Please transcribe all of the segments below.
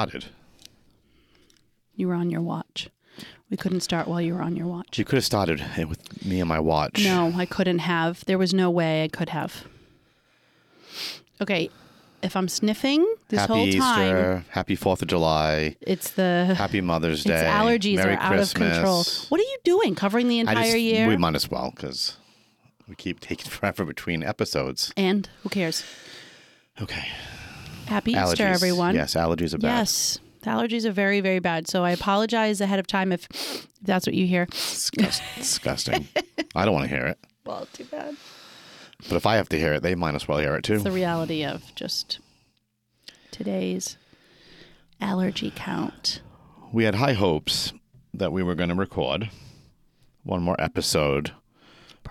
started. You were on your watch. We couldn't start while you were on your watch. You could have started it with me and my watch. No, I couldn't have. There was no way I could have. Okay, if I'm sniffing this Happy whole Easter. time, Happy Fourth of July. it's the Happy Mother's it's Day. allergies Merry are out Christmas. of control. What are you doing? Covering the I entire just, year? We might as well because we keep taking forever between episodes. and who cares? Okay. Happy allergies. Easter, everyone. Yes, allergies are bad. Yes. The allergies are very, very bad. So I apologize ahead of time if that's what you hear. Disgust, disgusting. I don't want to hear it. Well, too bad. But if I have to hear it, they might as well hear it too. It's the reality of just today's allergy count. we had high hopes that we were going to record one more episode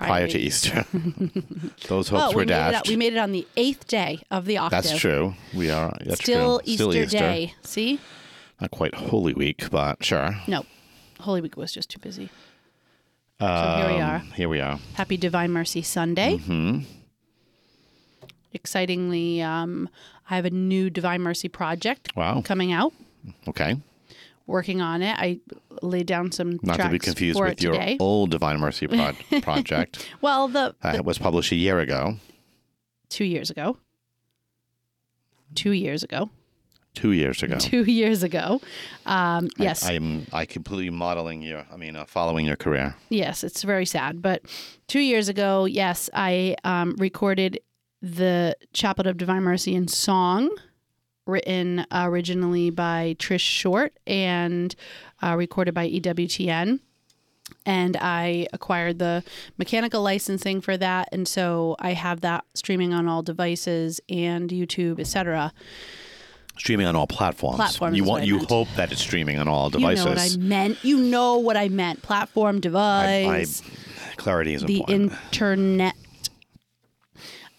prior to Easter. Those hopes Oh, were we made, it dashed. we made it on the eighth day of the octave. That's true. We are. That's Still true. Easter, Still Easter Day. See? Not quite Holy Week, but sure. No. Holy Week was just too busy. so here we Um, are. Here we are. Happy Divine Mercy Sunday. hmm Excitingly, um, I have a new Divine Mercy project Wow. coming out. Okay. Working on it. I laid down some Not to be confused with your today. old Divine Mercy pro- project Well, the, that was published a year ago, two years ago. Two years ago. two years ago. Two years ago. Um, yes. I, am. I completely modeling your. I mean, uh, following your career. Yes, it's very sad. But two years ago, yes, I um, recorded the Chaplet of Divine Mercy in song, written originally by Trish Short and uh, recorded by EWTN. And I acquired the mechanical licensing for that, and so I have that streaming on all devices and YouTube, etc. Streaming on all platforms. Platforms You want. I You hope that it's streaming on all devices. You know what I meant. You know what I meant. Platform, I- I- device. clarity is the important. internet.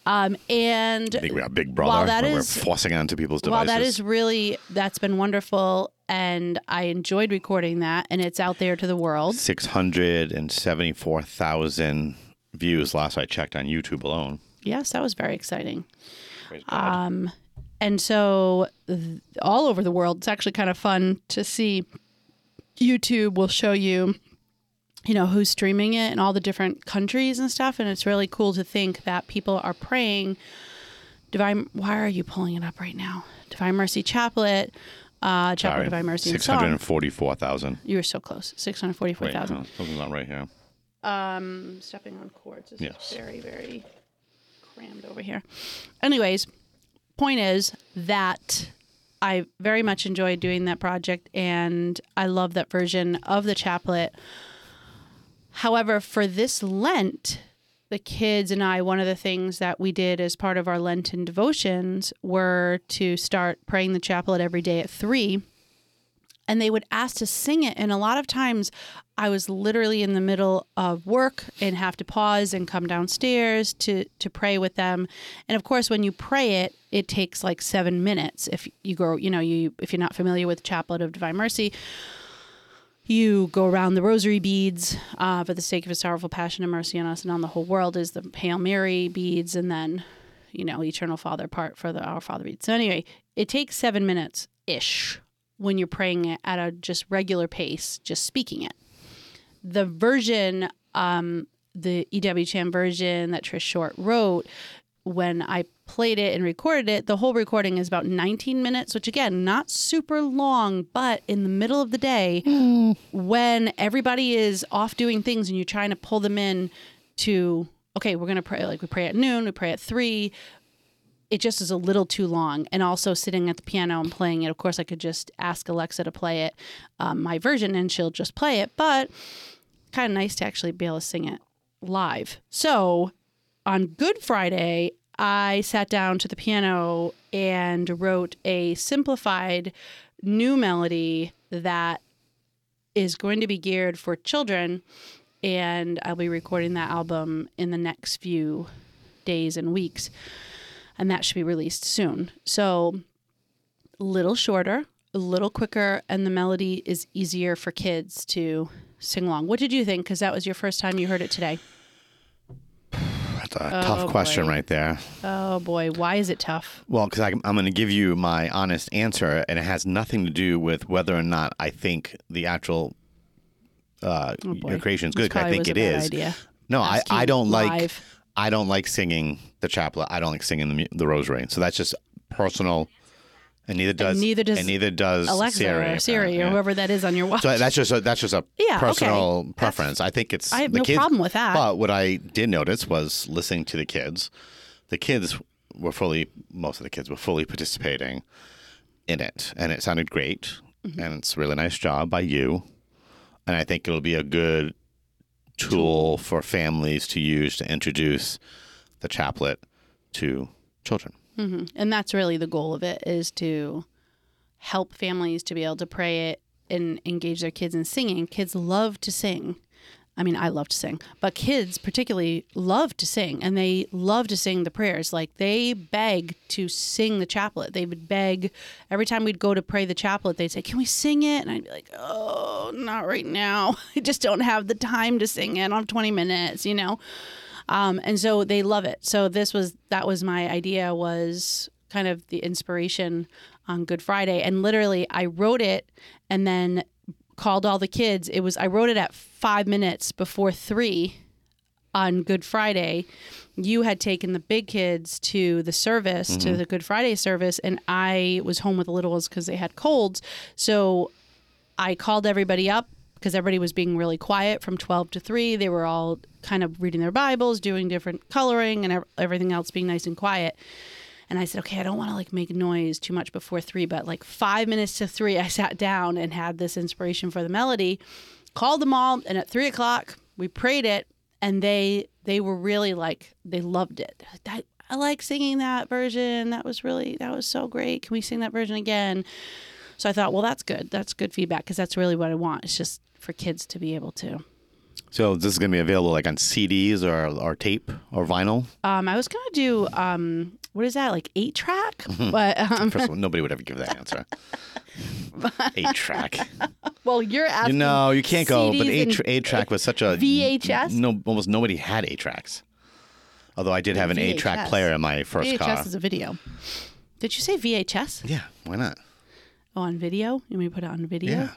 Um, and I think we are Big Brother. while that is- we're forcing onto people's while devices. that is really that's been wonderful, and I enjoyed recording that, and it's out there to the world. six hundred and seventy-four thousand views last I checked on YouTube alone. Yes, that was very exciting. Um, and so th- all over the world, it's actually kind of fun to see. YouTube will show you, you know, who's streaming it in all the different countries and stuff, and it's really cool to think that people are praying. Divine, why are you pulling it up right now? Divine Mercy Chaplet, uh, Chaplet Sorry, of Divine Mercy and six hundred Song. and. You were so close, six hundred forty-four Wait, thousand. no, something's not right here. Um, stepping on cords is Yes. very, very crammed over here. Anyways, point is that I very much enjoyed doing that project and I love that version of the chaplet. However, for this Lent, the kids and I, one of the things that we did as part of our Lenten devotions were to start praying the chaplet every day at three and they would ask to sing it. And a lot of times I was literally in the middle of work and have to pause and come downstairs to to pray with them. And of course, when you pray it, it takes like seven minutes. If you go, you know, you if you're not familiar with Chaplet of Divine Mercy, you go around the rosary beads uh, for the sake of his sorrowful passion and mercy on us and on the whole world is the Hail Mary beads, and then you know, Eternal Father part for the Our Father beads. So anyway, it takes seven minutes ish when you're praying it at a just regular pace, just speaking it. The version, um, the EWTN version that Trish Short wrote, when I played it and recorded it, the whole recording is about 19 minutes, which again, not super long, but in the middle of the day, when everybody is off doing things and you're trying to pull them in to, okay, we're going to pray, like we pray at noon, we pray at three, it just is a little too long. And also sitting at the piano and playing it. Of course, I could just ask Alexa to play it, um, my version, and she'll just play it. But kind of nice to actually be able to sing it live. So on Good Friday, I sat down to the piano and wrote a simplified new melody that is going to be geared for children. And I'll be recording that album in the next few days and weeks and that should be released soon. So, a little shorter, a little quicker, and the melody is easier for kids to sing along. What did you think? Because that was your first time you heard it today. That's a tough question boy. right there. Oh boy, why is it tough? Well, because I'm going to give you my honest answer, and it has nothing to do with whether or not I think the actual uh, Oh, boy. creation is good. I think it is. idea. No, I, I don't like. I don't like singing the chaplet. I don't like singing the, the rosary. So that's just personal, and neither does neither does and neither does Alexa Siri, or Siri apparently, or yeah. whoever that is on your watch. So that's just a, that's just a Yeah, okay. personal That's- preference. I think it's I have no kids- problem with that. But what I did notice was listening to the kids. The kids were fully most of the kids were fully participating in it, and it sounded great. Mm-hmm. And it's a really nice job by you. And I think it'll be a good tool for families to use to introduce the chaplet to children. Mm-hmm. and that's really the goal of it is to help families to be able to pray it and engage their kids in singing. Kids love to sing. I mean, I love to sing, but kids particularly love to sing and they love to sing the prayers. Like they beg to sing the chaplet. They would beg every time we'd go to pray the chaplet, they'd say, Can we sing it? And I'd be like, Oh, not right now. I just don't have the time to sing it. I don't have 20 minutes, you know? Um, and so they love it. So this was that was my idea was kind of the inspiration on Good Friday, and literally I wrote it and then called all the kids. It was I wrote it at five minutes before three on Good Friday. You had taken the big kids to the service to the Good Friday service, and I was home with the little ones because they had colds. So I called everybody up because everybody was being really quiet from 12 to 3. They were all kind of reading their Bibles, doing different coloring and everything else being nice and quiet. And I said, okay, I don't want to like make noise too much before 3, but like 5 minutes to 3 I sat down and had this inspiration for the melody, called them all, and at 3 o'clock we prayed it and they they were really like they loved it. I, I like singing that version. That was really that was so great. Can we sing that version again? So I thought, well, that's good. That's good feedback because that's really what I want. It's just for kids to be able to. So this is going to be available like on CDs or, or tape or vinyl. Um, I was gonna do um, what is that like eight track? but um, First of all, nobody would ever give that answer. Eight track. well, you're You asking. know, you can't go. But eight tra- eight track was such a VHS? No, almost nobody had eight tracks. Although I did have an eight track player in my first VHS car. is a video. Did you say VHS? Yeah, why not? Oh, on video? You mean put it on video? Yeah,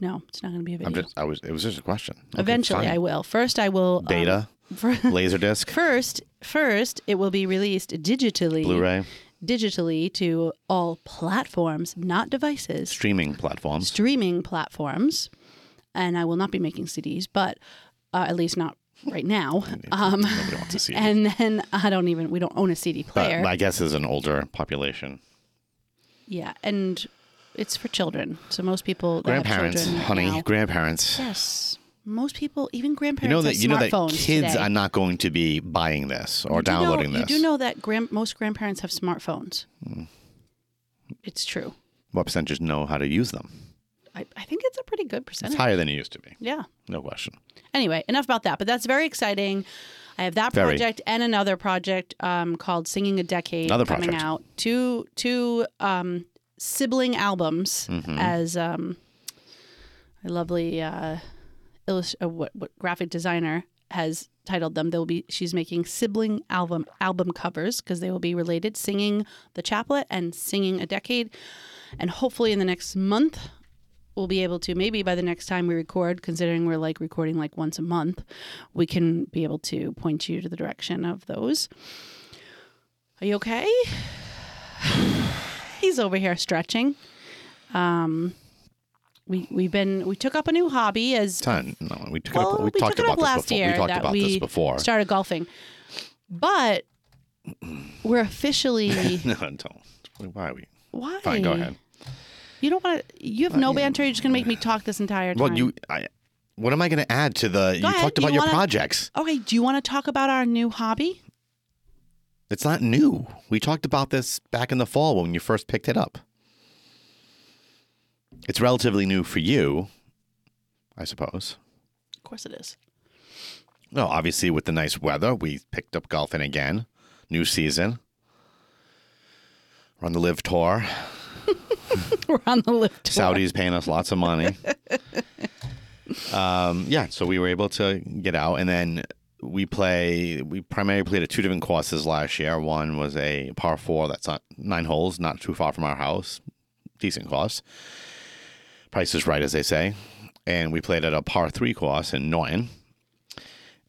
No, it's not going to be a video. I'm just. I was. It was just a question. Okay, Eventually, fine. I will. First, I will. um, Beta, fir- Laserdisc, First, first, it will be released digitally. Blu-ray, digitally to all platforms, not devices, streaming platforms. streaming platforms. And I will not be making CDs, but uh, at least not right now. Um, Nobody wants see it. and then I don't even, we don't own a CD But player. my guess is an older population. yeah. And it's for children. So most people, Grandparents, honey, now- grandparents. yes. Most people, even grandparents, You know that you know that kids today. are not going to be buying this or You do know- downloading this. You do know that grand, most grandparents have smartphones. Hmm. It's true. what percentage know how to use them? I, I think it's a pretty good percentage. It's higher than it used to be. Yeah. No question. Anyway, enough about that. But that's very exciting. I have that Very. project and another project um, called "Singing a Decade" Another coming project. out. Two two um, sibling albums Mm-hmm. as um, a lovely uh, illust- uh, what, what graphic designer has titled them. They'll be she's making sibling album album covers because they will be related, singing the chaplet and singing a decade, and hopefully in the next month we'll be able to maybe by the next time we record considering we're like recording like once a month we can be able to point you to the direction of those are you okay he's over here stretching um we we've been we took up a new hobby as Ton. No, we took well, it up, we, we talked took it about up this last before. year we talked that about we this before. started golfing but we're officially no, don't. Why are we? why Fine, go ahead. you don't want to you have no banter you're just gonna make me talk this entire time Well, you. I, what am I going to add to the? you ahead. talked about you your wanna- projects. Okay, do you want to talk about our new hobby? It's not new. We talked about this back in the fall when you first picked it up. It's relatively new for you, I suppose. Of course it is. Well, obviously, with the nice weather, we picked up golfing again. New season. We're on the LIV tour. We're on the LIV tour. Saudi's paying us lots of money. um, yeah, so we were able to get out, and then we play. We primarily played at two different courses last year. One was a par four that's not nine holes, not too far from our house, decent course. Price is right, as they say. And we played at a par three course in Norton,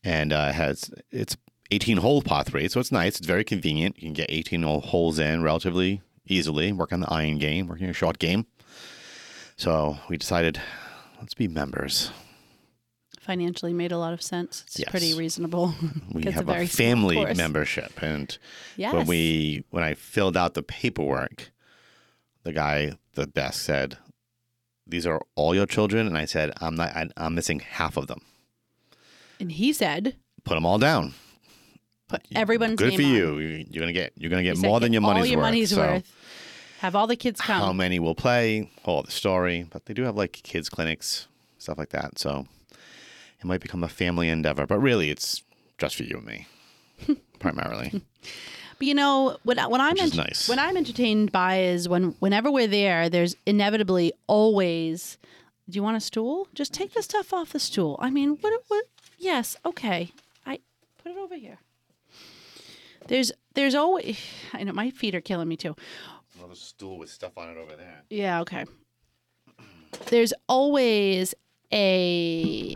and uh, has it's 18 hole par three, so it's nice. It's very convenient. You can get 18 hole- holes in relatively easily. Work on the iron game, working a short game. So we decided, let's be members. Financially made a lot of sense. It's Yes. pretty reasonable. We have a, very small family membership, and Yes. when we when I filled out the paperwork, the guy the desk said, "These are all your children," and I said, "I'm not. I, I'm missing half of them. and he said, Put them all down. put everyone's Good for on. you. You- You're gonna get. You're gonna He get said, more than "Get your money's all your worth. money's So worth. Have all the kids come. How many will play? All the story, but they do have like kids clinics, stuff like that. So it might become a family endeavor, but really, it's just for you and me, primarily. But you know, when, when I'm ent- nice. when I'm entertained by is when whenever we're there, there's inevitably always. Do you want a stool? Just take the stuff off the stool. I mean, what? What? Yes. Okay. I put it over here. There's there's always. I know my feet are killing me too. Another stool with stuff on it over there. Yeah, okay. There's always a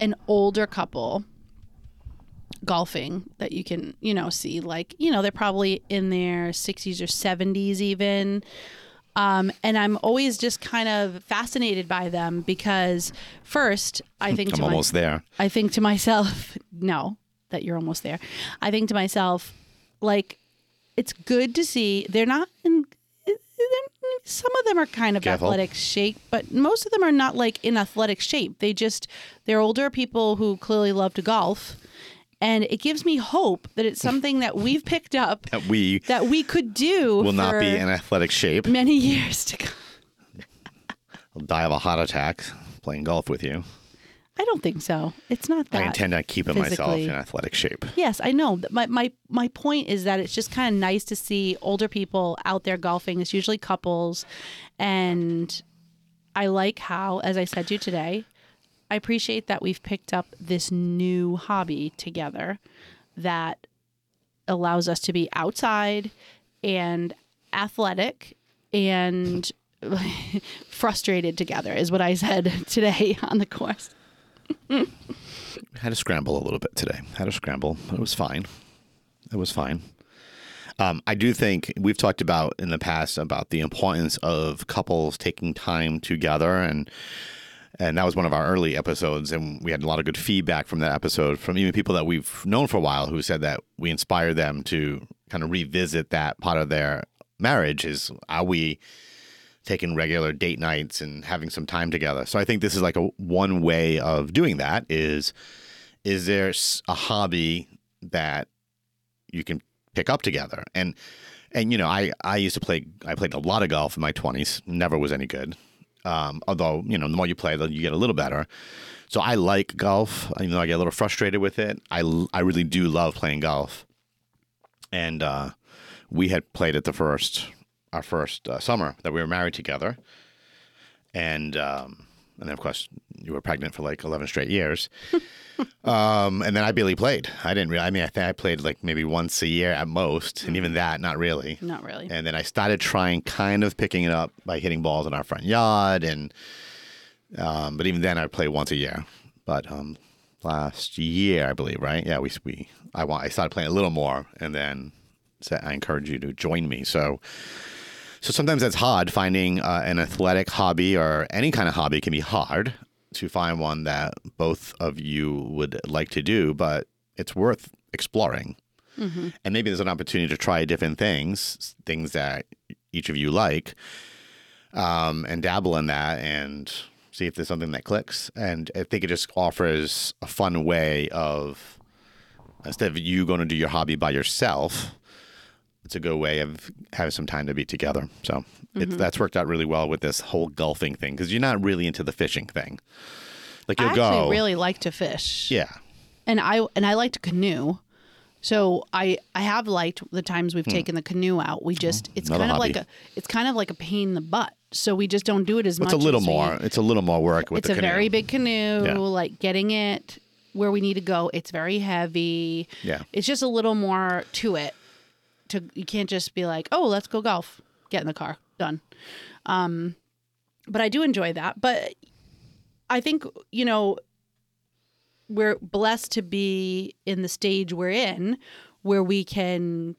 an older couple golfing that you can, you know, see like, you know, they're probably in their 60s or 70s even. Um, and I'm always just kind of fascinated by them because first, I think I'm to my- almost there. I think to myself, no, that you're almost there. I think to myself, like, it's good to see they're not in. they're- Some of them are kind of Careful. athletic shape, but most of them are not like in athletic shape. They just they're older people who clearly love to golf, and it gives me hope that it's something that we've picked up That we that we could do. will not be in athletic shape. many years to come. I'll die of a heart attack playing golf with you. I don't think so. It's not that. I intend on keeping myself in athletic shape. Yes, I know. My my my point is that it's just kind of nice to see older people out there golfing. It's usually couples, and I like how, as I said to you today, I appreciate that we've picked up this new hobby together that allows us to be outside and athletic and frustrated together is what I said today on the course. Had to scramble a little bit today. Had to scramble, it was fine. It was fine. Um, I do think we've talked about in the past about the importance of couples taking time together, and and that was one of our early episodes, and we had a lot of good feedback from that episode from even people that we've known for a while who said that we inspired them to kind of revisit that part of their marriage. Is are we taking regular date nights and having some time together. So I think this is like a one way of doing that is is there a hobby that you can pick up together? And and you know I I used to play I played a lot of golf in my 20s never was any good. Um, although you know the more you play the you get a little better. So I like golf even though I get a little frustrated with it. I I really do love playing golf. And uh, we had played it the first our first uh, summer that we were married together, and um, and then of course you were pregnant for like eleven straight years, um, and then I barely played. I didn't really. I mean, I think I played like maybe once a year at most, and even that, not really. Not really. And then I started trying, kind of picking it up by hitting balls in our front yard, and um, but even then, I'd play once a year. But um, last year, I believe, right? Yeah, we we I want I started playing a little more, and then said I encourage you to join me. So. So sometimes that's hard. Finding uh, an athletic hobby or any kind of hobby can be hard to find one that both of you would like to do, but it's worth exploring. And maybe there's an opportunity to try different things, things that each of you like, um, and dabble in that and see if there's something that clicks. And I think it just offers a fun way of instead of you going to do your hobby by yourself, it's a good way of having some time to be together. So it's, that's worked out really well with this whole golfing thing because you're not really into the fishing thing. Like you'll actually go, really like to fish. yeah, and I and I like to canoe. So I I have liked the times we've taken the canoe out. We just it's Hmm. another kind of like a it's kind of like a pain in the butt. So we just don't do it as it's much. a little as we- more. It's a little more work with It's a canoe. very big canoe. Yeah. Like getting it where we need to go. It's very heavy. Yeah. It's just a little more to it. To you can't just be like, oh, let's go golf. Get in the car. Done. Um, but I do enjoy that. But I think you know we're blessed to be in the stage we're in, where we can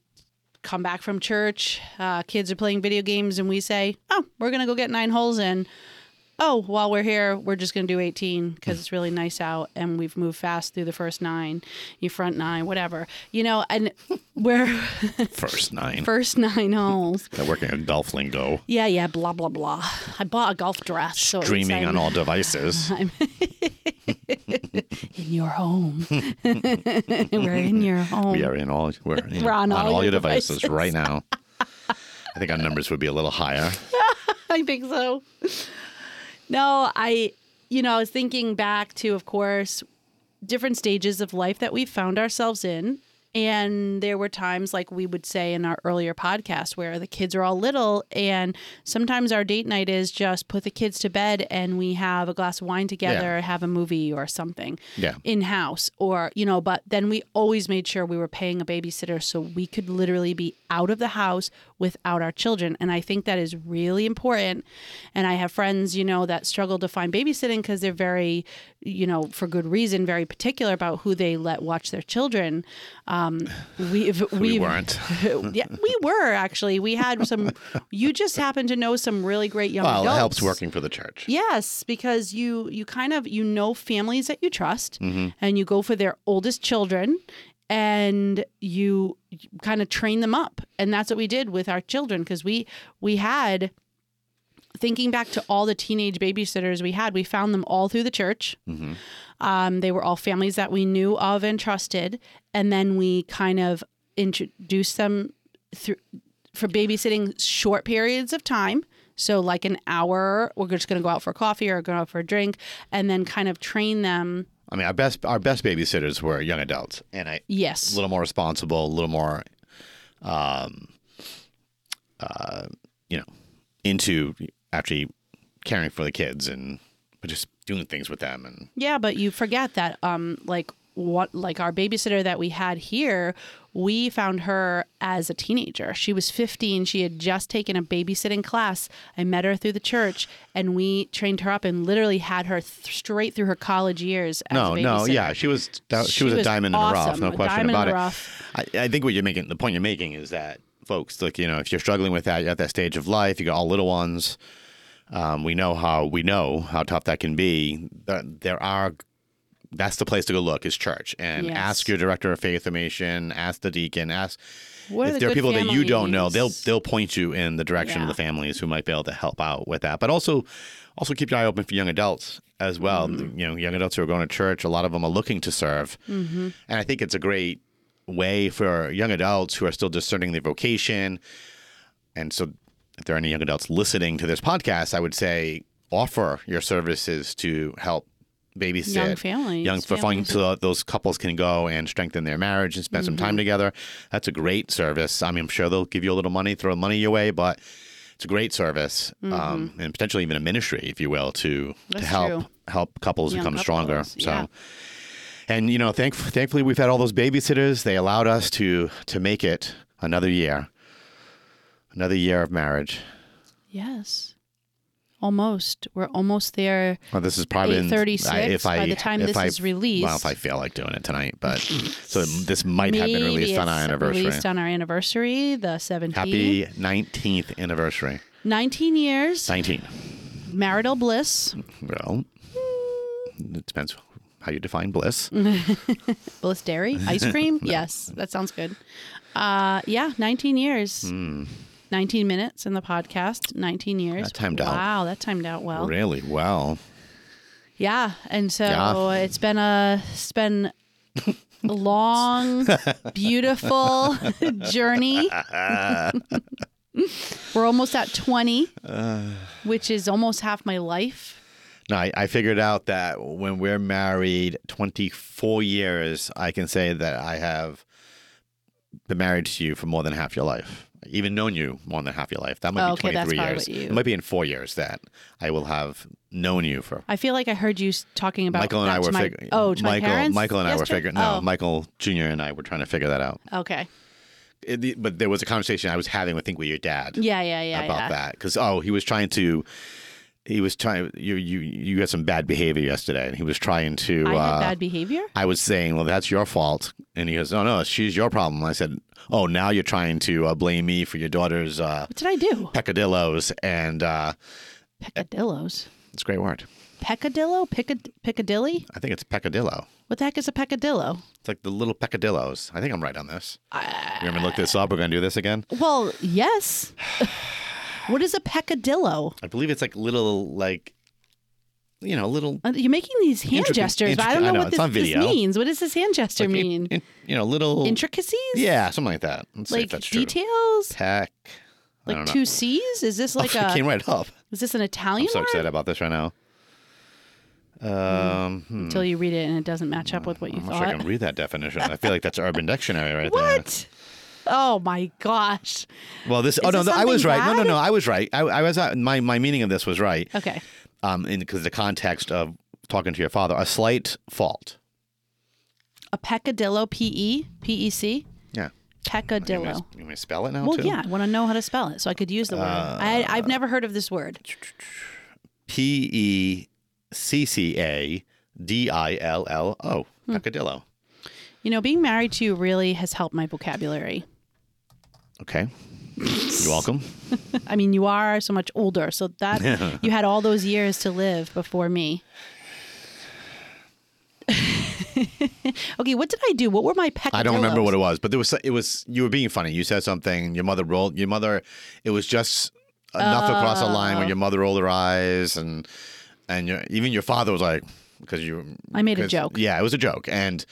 come back from church. Uh, kids are playing video games, and we say, "Oh, we're gonna go get nine holes in." Oh, while we're here, we're just gonna do 18 because it's really nice out, and we've moved fast through the first nine, you front nine, whatever, you know. And we're First nine. first nine holes. They're working on golf lingo. Yeah, yeah, blah blah blah. I bought a golf dress, so Streaming on I'm all devices. in your home. we're in your home. We are in all we're, in, We're on all all your your devices, devices. right now. I think our numbers would be a little higher. I think so. No, I, you know, I was thinking back to, of course, different stages of life that we found ourselves in. And there were times, like we would say in our earlier podcast, where the kids are all little. And sometimes our date night is just put the kids to bed and we have a glass of wine together, Yeah. have a movie or something Yeah. in house. Or, you know, but then we always made sure we were paying a babysitter so we could literally be out of the house without our children. And I think that is really important. And I have friends, you know, that struggle to find babysitting because they're very, you know, for good reason, very particular about who they let watch their children. Um, we've, We we've, weren't. yeah, we were actually. We had some. You just happen to know some really great young Well, adults. it helps working for the church. Yes, because you you kind of you know families that you trust, Mm-hmm. and you go for their oldest children, and you kind of train them up, and that's what we did with our children because we we had. Thinking back to all the teenage babysitters we had, we found them all through the church. Mm-hmm. Um, they were all families that we knew of and trusted, and then we kind of introduced them through for babysitting short periods of time. So, like an hour, we're just going to go out for coffee or go out for a drink, and then kind of train them. I mean, our best our best babysitters were young adults, and I Yes, a little more responsible, a little more, um, uh, you know, into actually caring for the kids and just doing things with them. And yeah, but you forget that, um, like what, like our babysitter that we had here, we found her as a teenager. She was 15. She had just taken a babysitting class. I met her through the church, and we trained her up and literally had her th- straight through her college years. As no, a no, yeah, she was she, She was a was diamond in the rough, no a question about it. I, I think what you're making, the point you're making is that folks, like you know, if you're struggling with that, you're at that stage of life, you got all little ones. Um, we know how we know how tough that can be. That there are. That's the place to go look is church and Yes. ask your director of faith formation, ask the deacon, ask What if the there are people that you don't know, they'll they'll point you in the direction of the families who might be able to help out with that. But also, also keep your eye open for young adults as well. Mm-hmm. You know, young adults who are going to church. A lot of them are looking to serve, Mm-hmm. and I think it's a great way for young adults who are still discerning their vocation. And so, if there are any young adults listening to this podcast, I would say offer your services to help babysit Young families, young for fun, families. so those couples can go and strengthen their marriage and spend some Mm-hmm. time together. That's a great service. I mean, I'm sure they'll give you a little money, throw money your way, but it's a great service, um, and potentially even a ministry, if you will, to to Mm-hmm. Help true. help couples Young become stronger. So. yeah. And you know, thank, thankfully, we've had all those babysitters. They allowed us to to make it another year, another year of marriage. Yes. Almost. We're almost there. Well, this is probably in- 8:36 if I by the time if this I, is released. Well, if I feel like doing it tonight, but so this might have been released on our anniversary. Released on our anniversary, the 17th. Happy 19th anniversary. 19 years, 19. marital bliss, Well, it depends how you define bliss. bliss dairy, ice cream. Yes, that sounds good. Uh, yeah, 19 years. Hmm. 19 minutes in the podcast, 19 years. That timed out. Wow, that timed out well. Really well. Yeah, and so Yeah. it's been a it's been a long, beautiful journey. We're almost at 20, uh. which is almost half my life. No, I, I figured out that when we're married 24 years, I can say that I have been married to you for more than half your life. Even known you more than half your life. That might Oh, be okay, that's 23 years. you- It might be in four years that I will have known you for. I feel like I heard you talking about Michael and I were my, figuring. oh to Michael, my parents. Michael and I were figuring. No, Oh, Michael Jr. and I were trying to figure that out. okay. It- but there was a conversation I was having, I think, with your dad Yeah, yeah, yeah, about yeah. that because oh, he was trying to. He was trying. You you you had some bad behavior yesterday, and he was trying to. I uh, bad behavior. I was saying, well, that's your fault. And he goes, oh, no, she's your problem. I said, oh, now you're trying to uh, blame me for your daughter's uh, What did I do? peccadillos. And uh, Peccadillos. it's a great word. Peccadillo? Piccad- Piccadilly? I think it's peccadillo. What the heck is a peccadillo? It's like the little peccadillos. I think I'm right on this. you want me to look this up? We're to do this again? Well, yes. what is a peccadillo? I believe it's like little, like, you know, little. Uh, You're making these hand Intric- gestures, but I don't know I know, what this, this means. What does this hand gesture like, mean? in- you know, little. Intricacies? yeah, something like that. Let's see if Like details? Peck. Like two C's? Is this like I a came right up. is this an Italian I'm so word? excited about this right now. Um, hmm. Until you read it and it doesn't match up with what you I'm not sure I can read that definition. I feel like that's Urban Dictionary right there. What? Oh my gosh. Well, this. oh no, no, I was right. No, no, no, I was right. I, I was. Uh, my my meaning of this was right. Okay. Um, because the context of talking to your father, a slight fault. A peccadillo, P E P E C? Yeah. You want, Peccadillo. you want me to spell it now Well, too? yeah, I want to know how to spell it so I could use the word. I, I've never heard of this word. P E C C A D I L L O. Hmm. Peccadillo. You know, being married to you really has helped my vocabulary. Okay. You're welcome. I mean, you are so much older, so that you had all those years to live before me. okay, what did I do? What were my peccadillos? I don't remember what it was, but there was it was you were being funny. You said something. Your mother rolled. Your mother. It was just enough across the line where uh. your mother rolled her eyes, and and your, even your father was like, because you. I made a joke. Yeah, it was a joke, and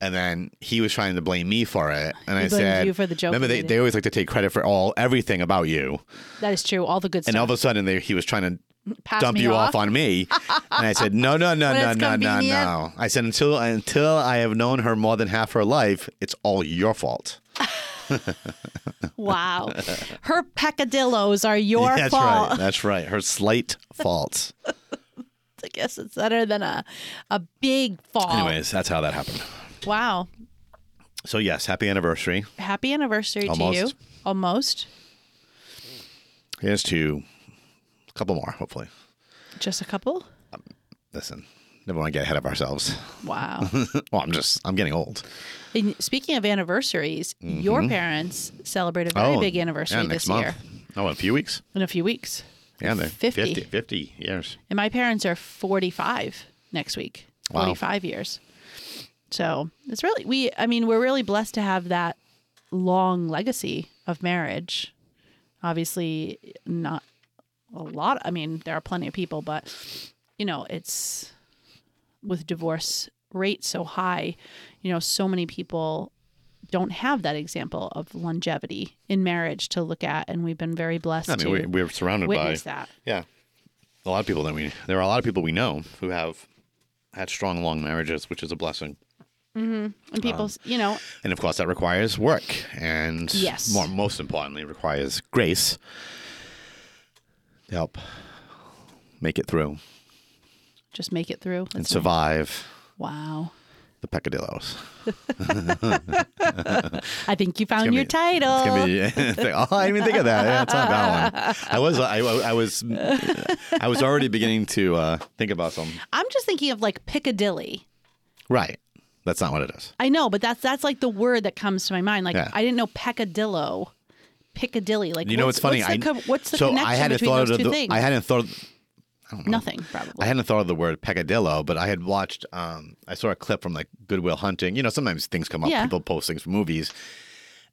and then he was trying to blame me for it, and I He blamed said, you for the joke Remember, they, they always like to take credit for all everything about you, That is true. All the good stuff. and all of a sudden they, he was trying to Pass dump you off. off on me, and I said, no, no, no, no, no, no, no. I said until until I have known her more than half her life, it's all your fault. Wow. Her peccadillos are your That's fault. right. That's right. Her slight faults. I guess it's better than a, a big fault. Anyways, that's how that happened. Wow. So yes, happy anniversary. Happy anniversary to you. Almost. Here's to a couple more, hopefully. Just a couple? Listen, never want to get ahead of ourselves. Wow. well, I'm just I'm getting old. And speaking of anniversaries, your parents celebrate a very big anniversary Mm-hmm. Oh, yeah, next this month. year Oh, in a few weeks. in a few weeks. Yeah, they're 50. 50, 50 years. And my parents are 45 next week. Wow. 45 years. So it's really, we, I mean, we're really blessed to have that long legacy of marriage. Obviously, not a lot. I mean, there are plenty of people, but, you know, it's with divorce rates so high, you know, so many people don't have that example of longevity in marriage to look at. And we've been very blessed I mean, to we, we're surrounded by that. yeah, a lot of people that we there are a lot of people we know who have had strong long marriages, which is a blessing. And people, you know, And of course, that requires work, and Yes. more, most importantly, requires grace to help make it through just make it through. and That's survive Wow. the peccadillos. I think you found your be- title. Be. oh, I didn't even think of that. Yeah, it's not that one. I was. I, I was. I was already beginning to uh, think about some. I'm just thinking of like Piccadilly. Right. That's not what it is. I know, but that's that's like the word that comes to my mind. Like Yeah. I didn't know peccadillo, Piccadilly. Like You know, what's, it's funny. What's the, I co- what's the so connection I hadn't between thought those of two the. things? I hadn't thought. Nothing, probably. I hadn't thought of the word peccadillo, but I had watched. Um, I saw a clip from like Good Will Hunting. You know, sometimes things come up. Yeah. People post things from movies,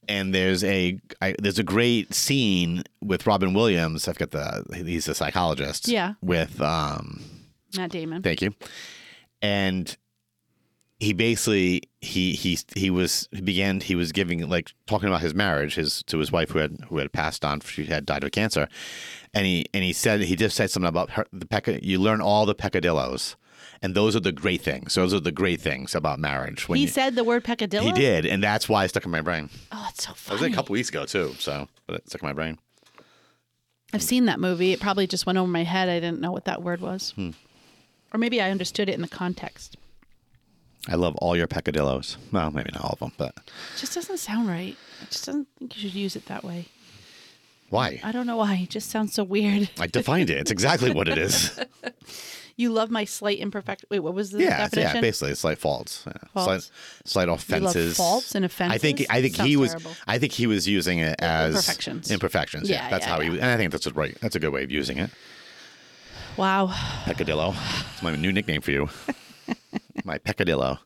and there's a I, there's a great scene with Robin Williams. I've got the he's a psychologist. Yeah. With um, Matt Damon. thank you, and he basically he he he was he began he was giving like talking about his marriage his to his wife who had who had passed on she had died of cancer and he and he said he just said something about her, the pecca you learn all the peccadillos And those are the great things. Those are the great things about marriage. When he you- said the word peccadillo. he did, and that's why it stuck in my brain. Oh, it's so funny. It was a couple weeks ago too, so but it stuck in my brain. I've seen that movie. It probably just went over my head. I didn't know what that word was, Hmm. or maybe I understood it in the context. I love all your peccadillos. Well, maybe not all of them, but It just doesn't sound right. I just don't think you should use it that way. why? I don't know why. It just sounds so weird. I defined it. It's exactly what it is. You love my slight imperfect. Wait, what was the Yeah, definition? yeah, basically, slight faults, yeah. Faults. slight, slight offenses. faults and offenses. I think? I think Sounds he was terrible. I think he was using it as Imperfections. Imperfections. Yeah, Yeah, that's yeah, how he. And I think that's a right. That's a good way of using it. Wow. Peccadillo. It's my new nickname for you. my peccadillo.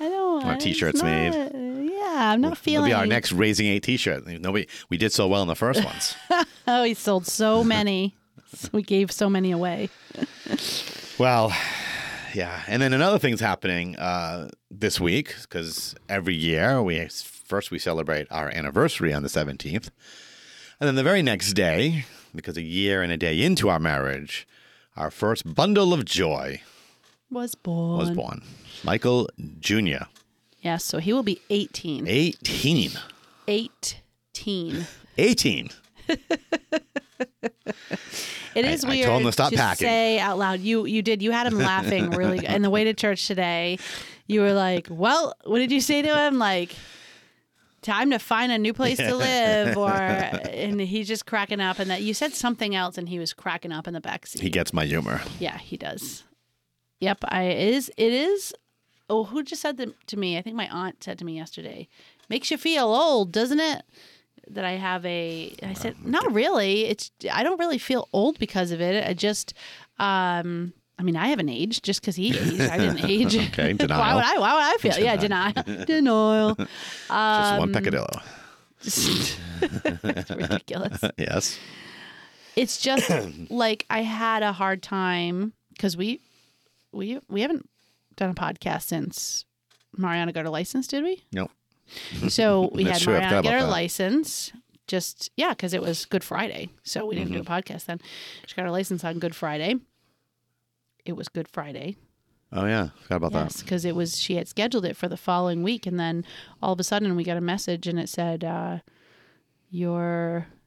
I don't. Our t-shirts made. Yeah, I'm not feeling It'll be our next Raising A T-shirt. Nobody. We did so well in the first ones. Oh, he sold so many. we gave so many away. Well, yeah, and then another thing's happening uh, this week because every year we first we celebrate our anniversary on the seventeenth, and then the very next day, because a year and a day into our marriage, our first bundle of joy Was born. was born. Michael Jr. Yeah, so he will be 18. 18. 18. 18. It is I weird told him to stop packing. say out loud. You you did. You had him laughing really good. And the way to church today, you were like, "Well, what did you say to him?" Like, "Time to find a new place to live," or and he's just cracking up. And that you said something else, and he was cracking up in the back seat. He gets my humor. Yeah, he does. Yep, I it is it is. Oh, who just said that to me? I think my aunt said to me yesterday. Makes you feel old, doesn't it? That I have a. I said, not really. It's I don't really feel old because of it. I just, um, I mean, I haven't aged just because he aged. I didn't age. Okay, denial. why denial. would I? Why would I feel? Yeah, denial. denial. Just Um, one peccadillo. it's ridiculous. yes. it's just like I had a hard time because we we we haven't done a podcast since Mariana got her license, did we? No. So we had true, Mariana get her that. license. Just yeah, because it was Good Friday, so we didn't do a Mm-hmm. podcast then. She got her license on Good Friday. It was Good Friday, Oh yeah. Forgot about yes, because it was she had scheduled it for the following week, and then all of a sudden we got a message and it said, uh, "Your that.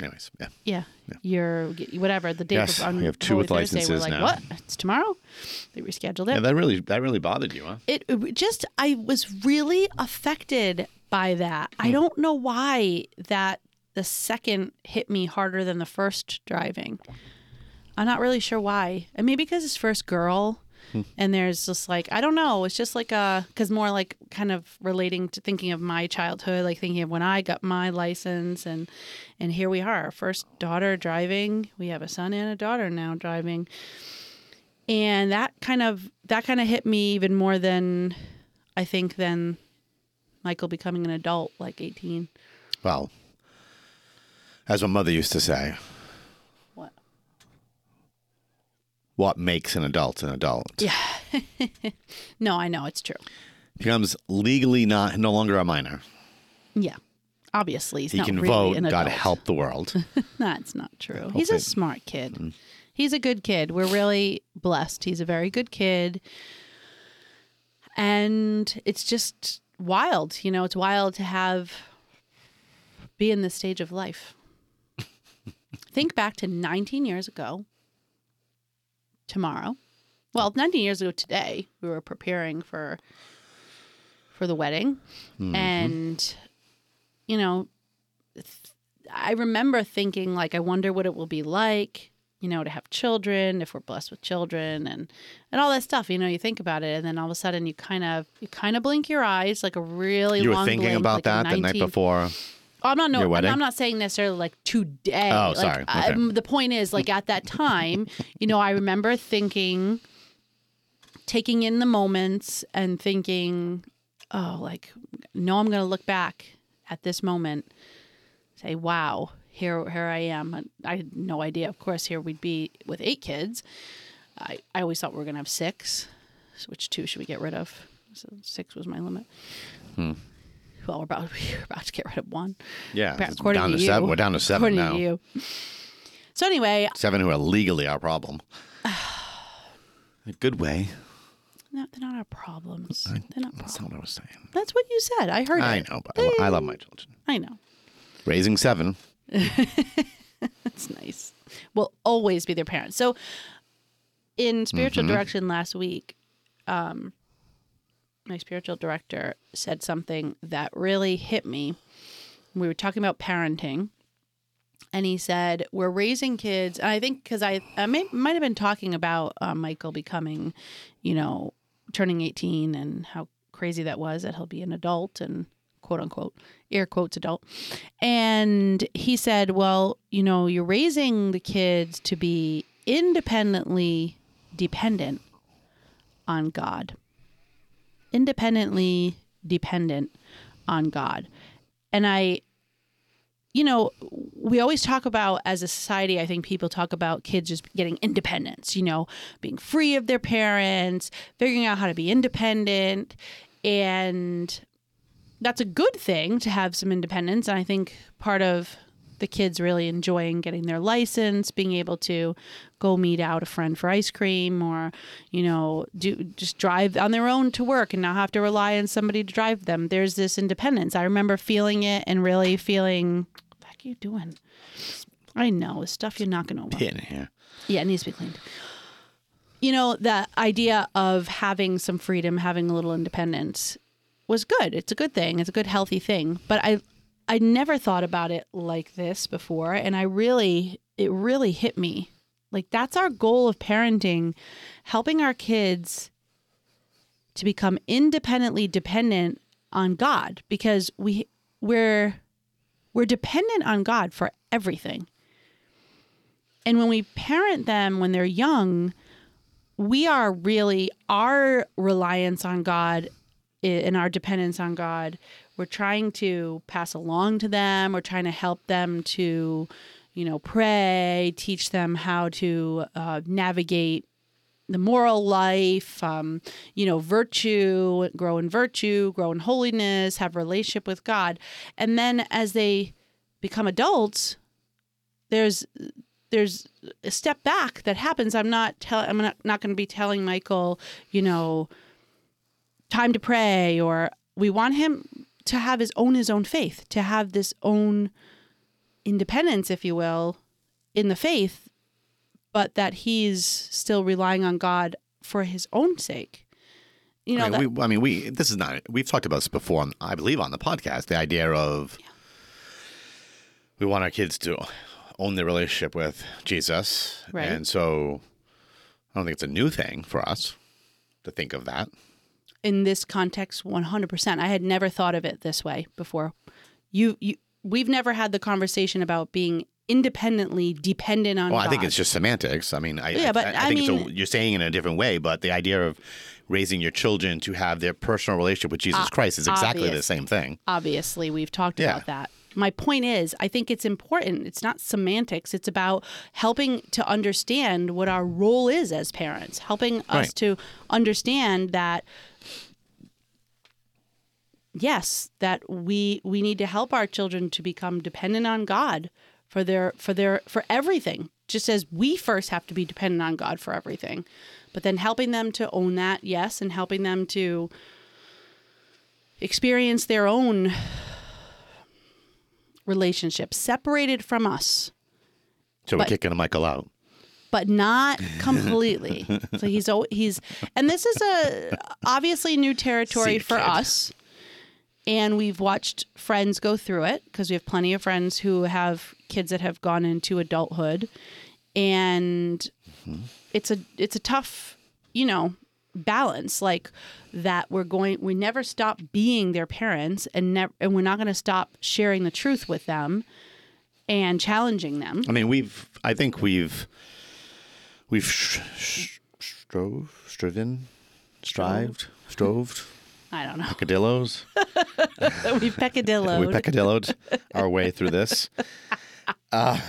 Anyways, yeah. yeah, your whatever the date Yes, on we have two with licenses like, now. what? It's tomorrow. They rescheduled it. Yeah, that really that really bothered you, huh? it, it just I was really affected by that. Hmm. I don't know why that the second hit me harder than the first driving. I'm not really sure why. And maybe because it's first girl. And there's just like I don't know. It's just like a because more like kind of relating to thinking of my childhood, like thinking of when I got my license, and and here we are, first daughter driving. We have a son and a daughter now driving, and that kind of that kind of hit me even more than I think than Michael becoming an adult, like 18. Well, as my mother used to say, What? What makes an adult an adult? Yeah. no, I know it's true. Becomes legally not no longer a minor. Yeah. Obviously, he's He not can really vote. an God adult. help the world. That's not true. He's a smart kid. Mm-hmm. He's a good kid. We're really blessed. He's a very good kid. And it's just wild. You know, it's wild to have be in this stage of life. Think back to 19 years ago, tomorrow. Well, 19 years ago today, we were preparing for for the wedding. Mm-hmm. And you know, I remember thinking like I wonder what it will be like, you know, to have children, if we're blessed with children and and all that stuff. You know, you think about it and then all of a sudden you kind of you kind of blink your eyes like a really you were thinking blink, about like that the night before. I'm not no I'm, not saying necessarily like today. Oh, Like, sorry. I- Okay. the point is like at that time, you know, I remember thinking taking in the moments and thinking, oh, like no I'm going to look back at this moment say, "Wow, here here I am." I had no idea. Of course, here we'd be with eight kids. I I always thought we were going to have six. So which two should we get rid of? So six was my limit. Hmm. Well, we're about we're about to get rid of one. Yeah, according down to to seven. We're down to seven According now. to you. So anyway, Seven who are legally our problem. a good way. No, they're not our problems. they're not That's problems. not what I was saying. That's what you said. I heard I it. know, but I, I love my children. I know. Raising seven. That's nice. We'll always be their parents. So, in spiritual Mm-hmm. direction last week, um, my spiritual director said something that really hit me. We were talking about parenting, and he said, "We're raising kids." And I think because I, I may, might have been talking about uh, Michael becoming, you know, turning eighteen and how crazy that was that he'll be an adult and quote unquote air quotes adult. And he said, Well, you know, you're raising the kids to be independently dependent on God. Independently dependent on God. And I, you know, we always talk about as a society, I think people talk about kids just getting independence, you know, being free of their parents, figuring out how to be independent. And that's a good thing to have some independence. And I think part of the kids really enjoying getting their license, being able to go meet out a friend for ice cream or, you know, do just drive on their own to work and not have to rely on somebody to drive them. There's this independence. I remember feeling it and really feeling, what the heck are you doing? I know, it's stuff you're not going to Hitting here. yeah, it needs to be cleaned. You know, the idea of having some freedom, having a little independence was good. It's a good thing. It's a good healthy thing. But I I never thought about it like this before and I really it really hit me. Like that's our goal of parenting, helping our kids to become independently dependent on God because we we're we're dependent on God for everything. And when we parent them when they're young, we are really our reliance on God and our dependence on God. We're trying to pass along to them. We're trying to help them to, you know, pray, teach them how to uh, navigate the moral life, um, you know, virtue, grow in virtue, grow in holiness, have relationship with God. And then as they become adults, there's there's a step back that happens. I'm not tell I'm not, not going to be telling Michael, you know, time to pray or we want him to have his own his own faith, to have this own independence if you will in the faith, but that he's still relying on God for his own sake. You know, I that, mean, we, I mean, we. This is not. We've talked about this before, on, I believe, on the podcast. The idea of we want our kids to own their relationship with Jesus, Right. and so I don't think it's a new thing for us to think of that. In this context 100% i had never thought of it this way before. You you we've never had the conversation about being independently dependent on Well, I think it's just semantics. I mean, I, Yeah, but I, I think it's a, you're saying it in a different way, but the idea of raising your children to have their personal relationship with Jesus ah, Christ is exactly the same thing. obviously we've talked Yeah. about that. My point is i think it's important. It's not semantics. It's about helping to understand what our role is as parents helping us to understand that yes that we we need to help our children to become dependent on god for their for their for everything just as we first have to be dependent on god for everything but then helping them to own that yes and helping them to experience their own relationship separated from us So But- we're kicking Michael out. but not completely so he's he's and this is a obviously new territory for kid. us and we've watched friends go through it because we have plenty of friends who have kids that have gone into adulthood and mm-hmm. it's a it's a tough you know balance like that we're going we never stop being their parents and never and we're not going to stop sharing the truth with them and challenging them I mean, we've. I think we've. We've sh- sh- strove, striven, strived, stroved, i don't know peccadillos. we've peccadillo we peccadilloed our way through this. Uh,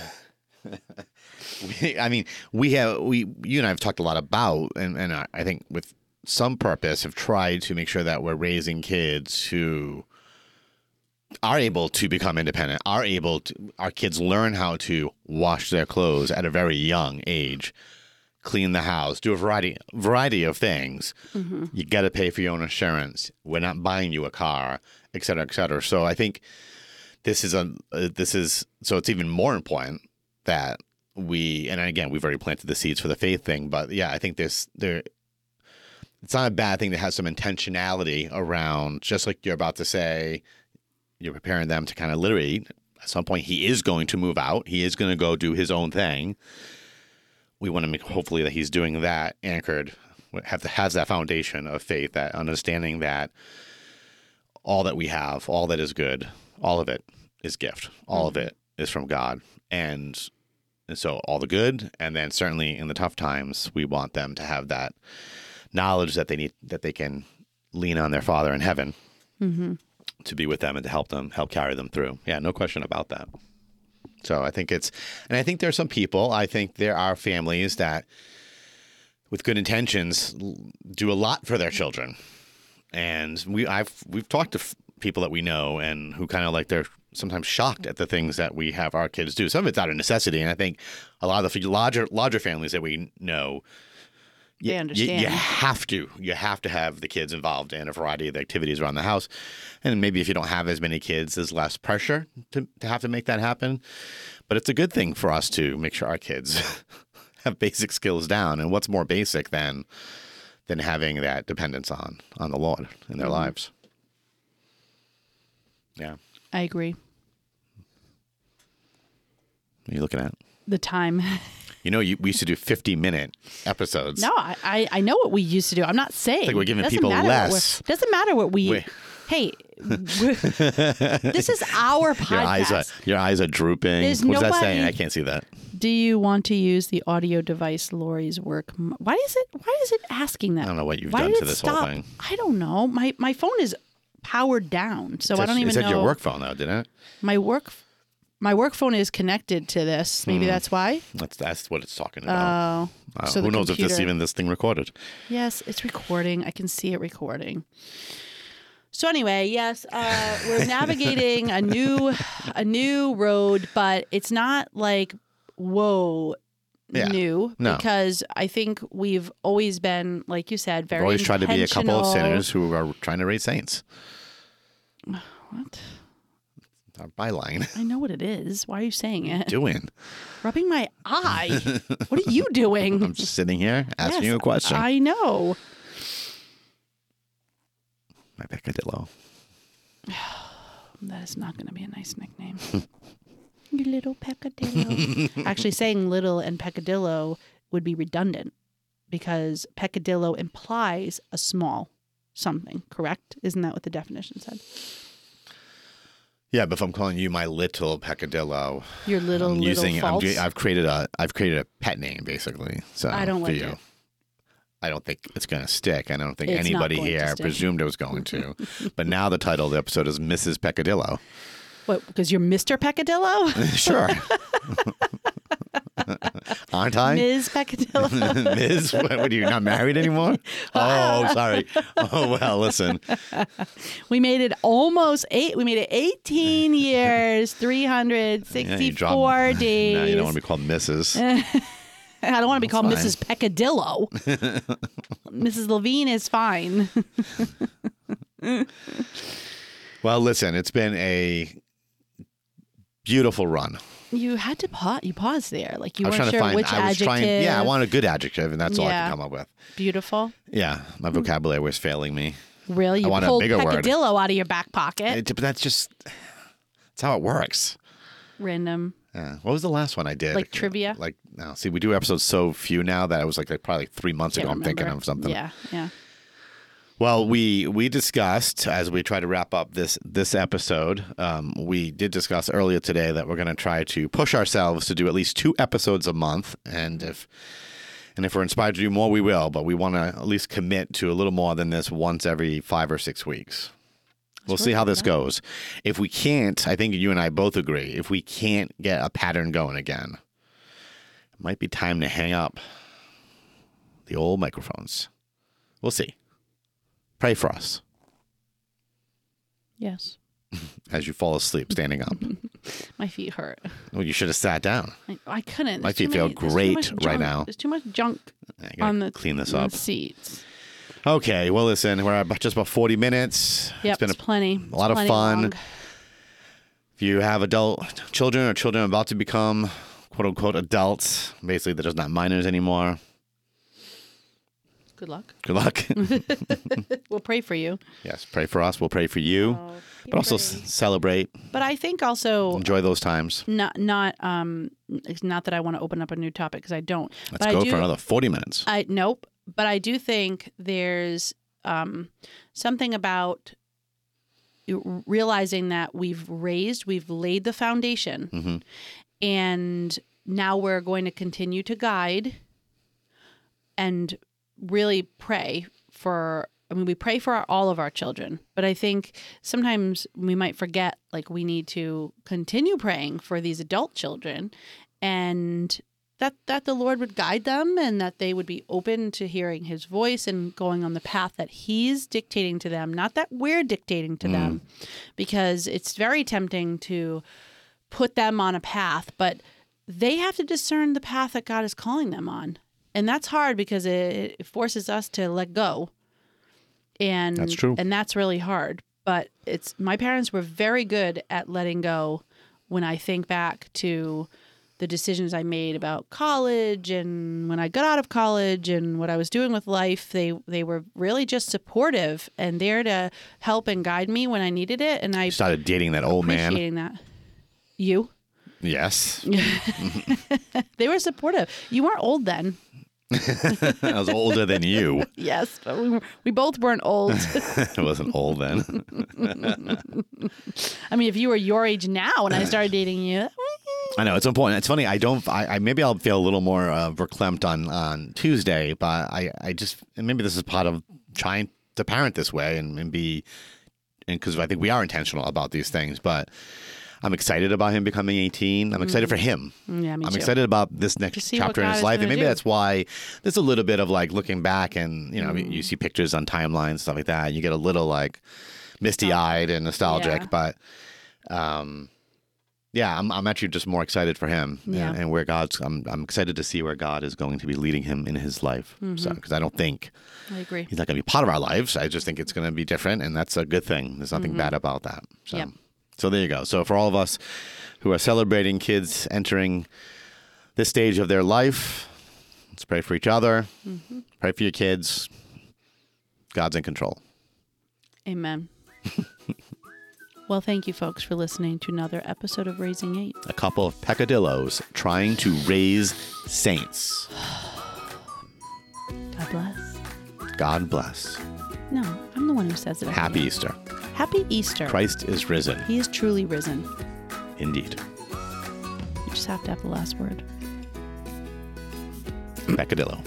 we, I mean, we have we you and I have talked a lot about, and and I, I think with some purpose have tried to make sure that we're raising kids who are able to become independent, are able to our kids learn how to wash their clothes at a very young age. Clean the house, do a variety variety of things. Mm-hmm. You got to pay for your own insurance. We're not buying you a car, et cetera, et cetera. So I think this is a uh, this is so it's even more important that we and again we've already planted the seeds for the faith thing, but yeah, I think this there it's not a bad thing to have some intentionality around just like you're about to say you're preparing them to kind of literally at some point he is going to move out he is going to go do his own thing we want to make hopefully that he's doing that anchored have to has that foundation of faith that understanding that all that we have all that is good all of it is gift. All of mm-hmm. it is from god. And, and so all the good and then certainly in the tough times we want them to have that knowledge that they need that they can lean on their father in heaven mm-hmm. to be with them and to help them help carry them through. Yeah no question about that so i think it's and i think there are some people i think there are families that with good intentions do a lot for their children. And we i've we've talked to f- people that we know and who kind of like they're sometimes shocked at the things that we have our kids do. Some of it's out of necessity. And i think a lot of the larger larger families that we know you- you- understand. You, have to. You have to have the kids involved in a variety of activities around the house. And maybe if you don't have as many kids, there's less pressure to, to have to make that happen. But it's a good thing for us to make sure our kids have basic skills down. And what's more basic than than having that dependence on on the Lord in their mm-hmm. lives? Yeah. I agree. What are you looking at? The time. You know, you, we used to do 50 minute episodes. No, I, I, I know what we used to do. I'm not saying. like we're giving Doesn't people matter what we're- less. Doesn't matter what we. We- hey, this is our podcast. Your eyes are your eyes are drooping. There's What's that saying? I can't see that. Do you want to use the audio device Lori's work? Why is it? Why is it asking that? I don't know what you've Why done to this whole stop? thing. I don't know. My my phone is powered down, so I don't even know. it said know. your work phone though, didn't it? My work. My work phone is connected to this. Maybe Hmm. that's why. That's that's what it's talking about. Oh, Uh, so who knows if this even this thing recorded? Yes, it's recording. I can see it recording. So anyway, yes, uh, we're navigating a new a new road, but it's not like whoa Yeah. new No. because I think we've always been, like you said, very We've always tried to be a couple of sinners who are trying to raise saints. What? Our byline. I know what it is. Why are you saying it? Doing. Rubbing my eye. what are you doing? I'm just sitting here asking Yes, you a question. I know. My peccadillo. That is not going to be a nice nickname. you little peccadillo. Actually, saying little and peccadillo would be redundant because peccadillo implies a small something, correct? Isn't that what the definition said? Yeah, but if I'm calling you my little peccadillo, Your little, I'm little using. I'm, false. ge- I've created a. I've created a pet name basically. So I don't for like you. it. I don't think it's going to stick. I don't think It's anybody here presumed it was going to. but now the title of the episode is Mrs. Peccadillo. what? Because you're Mr. Peccadillo, Sure. Aren't I? Ms. Peccadillo. Ms. What, what are you not married anymore? Oh, sorry. Oh well, listen. we made it almost eight. We made it 18 years, 364 Yeah, you dropped- days. Now you don't want to be called Mrs. I don't want to be called fine. Mrs. Peccadillo. Mrs. Levine is fine. Well, listen, it's been a beautiful run. You had to pause. You paused there, like you I was weren't trying to sure find. which I was adjective. trying. Yeah, I want a good adjective, and that's all I Yeah. could come up with. Beautiful. Yeah, my mm. vocabulary was failing me. Really, you want a pulled bigger word. peccadillo out of your back pocket. It- but that's just. That's how it works. Random. Yeah. What was the last one I did? Like trivia? Like no. See, we do episodes so few now that it was like, like probably like three months Can't ago. I'm thinking remember. of something. Yeah, yeah. Well, we we discussed as we try to wrap up this this episode. Um, we did discuss earlier today that we're going to try to push ourselves to do at least two episodes a month, and if and if we're inspired to do more, we will. But we want to at least commit to a little more than this once every five or six weeks. We'll see how this goes. If we can't, I think you and I both agree. If we can't get a pattern going again, it might be time to hang up the old microphones. We'll see. Pray for us. Yes. as you fall asleep standing up. My feet hurt. well, you should have sat down. I, I couldn't. My There's too feet feel many- there's too great much right junk- now. There's too much junk I gotta on the clean this on up. seats. Okay, well, listen, we're at just about 40 minutes. Yep, it's been a, plenty. a lot of Plenty fun. long. If you have adult children or children about to become quote unquote adults, basically they're just not minors anymore. Good luck. Good luck. We'll pray for you. yes, pray for us. We'll pray for you, Oh, but also s- celebrate, But I think also enjoy those times. not not um it's not that I want to open up a new topic because I don't. Let's but go I do, for another 40 minutes. I nope. But I do think there's um something about realizing that we've raised, we've laid the foundation, Mhm. and now we're going to continue to guide and really pray for. I mean, we pray for our, all of our children, but I think sometimes we might forget, like, we need to continue praying for these adult children and that that the Lord would guide them and that they would be open to hearing his voice and going on the path that he's dictating to them, not that we're dictating to them. Mm. Because it's very tempting to put them on a path, but they have to discern the path that God is calling them on. And that's hard because it, it forces us to let go. And That's true. And that's really hard. But it's my parents were very good at letting go when I think back to the decisions I made about college and when I got out of college and what I was doing with life, they they were really just supportive and there to help and guide me when I needed it. And I started dating that old man. that. You, Yes. they were supportive. You weren't old then, I was older than you. yes, but we we both weren't old. I wasn't old then. I mean, if you were your age now when I started dating you, I know it's important. It's funny. I don't. I, I maybe I'll feel a little more uh, verklempt on on Tuesday, but I I just and maybe this is part of trying to parent this way and, and be and because I think we are intentional about these things, but. I'm excited about him becoming 18. I'm excited for him. yeah, me I'm too. excited about this next chapter in his life, and maybe do. that's why there's a little bit of like looking back, and you know, I mean, Mm. you see pictures on timelines, stuff like that, and you get a little like misty-eyed and nostalgic. Yeah. But, um, yeah, I'm, I'm actually just more excited for him, Yeah. and, and where God's. I'm I'm excited to see where God is going to be leading him in his life. So, Mm-hmm. because I don't think I agree. he's not going to be part of our lives. I just think it's going to be different, and that's a good thing. There's nothing bad about that. So, Yep. So there you go. So for all of us who are celebrating kids entering this stage of their life, let's pray for each other. Mm-hmm. Pray for your kids. God's in control. Amen. well, thank you, folks, for listening to another episode of Raising Eight. A couple of peccadillos trying to raise saints. God bless. God bless. No, I'm the one who says it. Happy Easter. Happy Easter. Christ is risen. He is truly risen. Indeed. You just have to have the last word. Peccadillo.